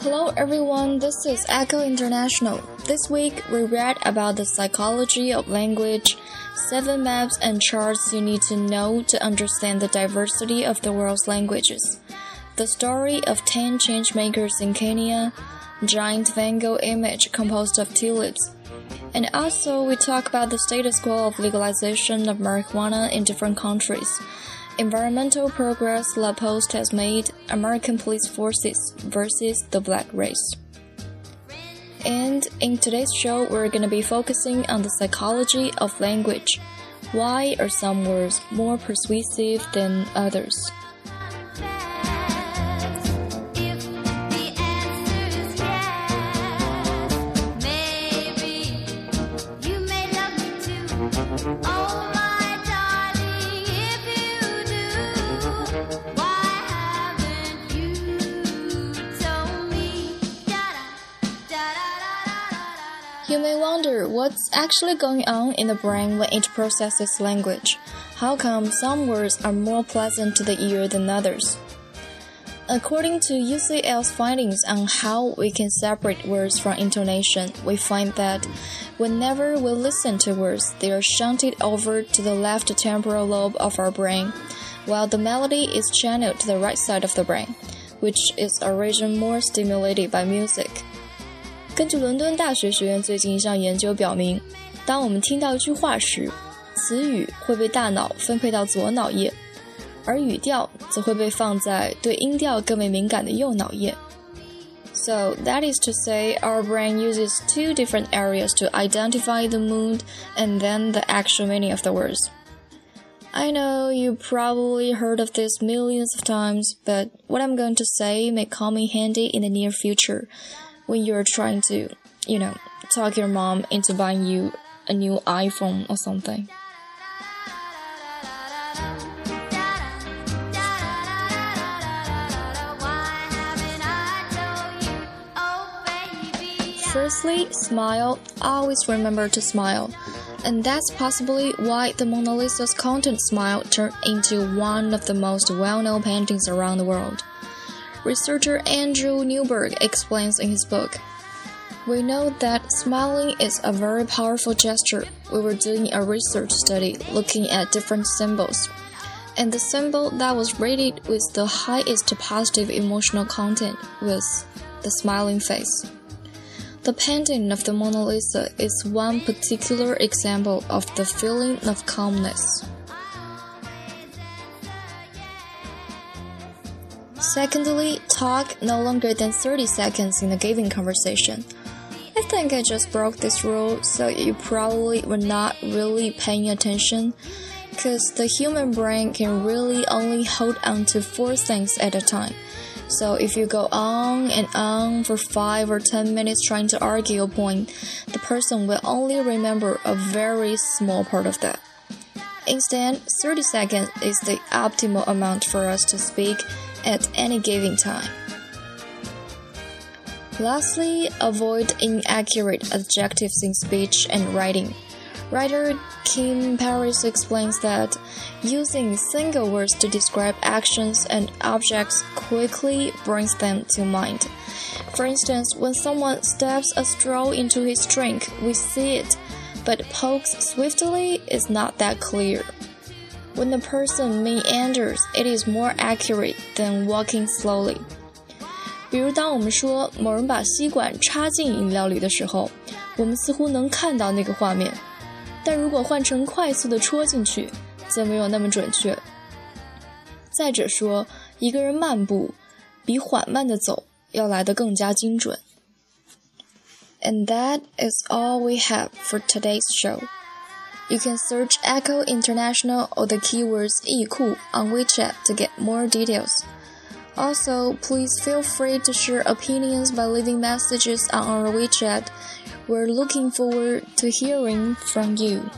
Hello everyone, this is Echo International. This week we read about the psychology of language, seven maps and charts you need to know to understand the diversity of the world's languages, the story of 10 changemakers in Kenya, giant Van Gogh image composed of tulips, and also we talk about the status quo of legalization of marijuana in different countries environmental progress La Poste has made American police forces versus the black race. And in today's show, we're to be focusing on the psychology of language. Why are some words more persuasive than others? You may wonder what's actually going on in the brain when it processes language. How come some words are more pleasant to the ear than others? According to UCL's findings on how we can separate words from intonation, we find that whenever we listen to words, they are shunted over to the left temporal lobe of our brain, while the melody is channeled to the right side of the brain, which is a region more stimulated by music. 根据伦敦大学学院最近一项研究表明，当我们听到一句话时，词语会被大脑分配到左脑叶，而语调则会被放在对音调更为敏感的右脑叶。So that is to say, our brain uses two different areas to identify the mood and then the actual meaning of the words. I know you probably heard of this millions of times, but what I'm going to say may come in handy in the near future when you're trying to, you know, talk your mom into buying you a new iPhone or something. Firstly, smile. Always remember to smile. And that's possibly why the Mona Lisa's content smile turned into one of the most well known paintings around the world. Researcher Andrew Newberg explains in his book. We know that smiling is a very powerful gesture. We were doing a research study looking at different symbols, and the symbol that was rated with the highest positive emotional content was the smiling face. The painting of the Mona Lisa is one particular example of the feeling of calmness. Secondly, talk no longer than 30 seconds in a given conversation. I think I just broke this rule, so you probably were not really paying attention. Because the human brain can really only hold on to four things at a time. So if you go on and on for 5 or 10 minutes trying to argue a point, the person will only remember a very small part of that. Instead, 30 seconds is the optimal amount for us to speak at any given time. Lastly, avoid inaccurate adjectives in speech and writing. Writer Kim Paris explains that using single words to describe actions and objects quickly brings them to mind. For instance, when someone stabs a straw into his drink, we see it, but pokes swiftly is not that clear. When the person meanders, it is more accurate than walking slowly. 比如，当我们说某人把吸管插进饮料里的时候，我们似乎能看到那个画面；但如果换成快速的戳进去，则没有那么准确。再者说，一个人漫步比缓慢的走要来得更加精准。And that is all we have for today's show. You can search Echo International or the keywords 易库 on WeChat to get more details. Also, please feel free to share opinions by leaving messages on our WeChat. We're looking forward to hearing from you.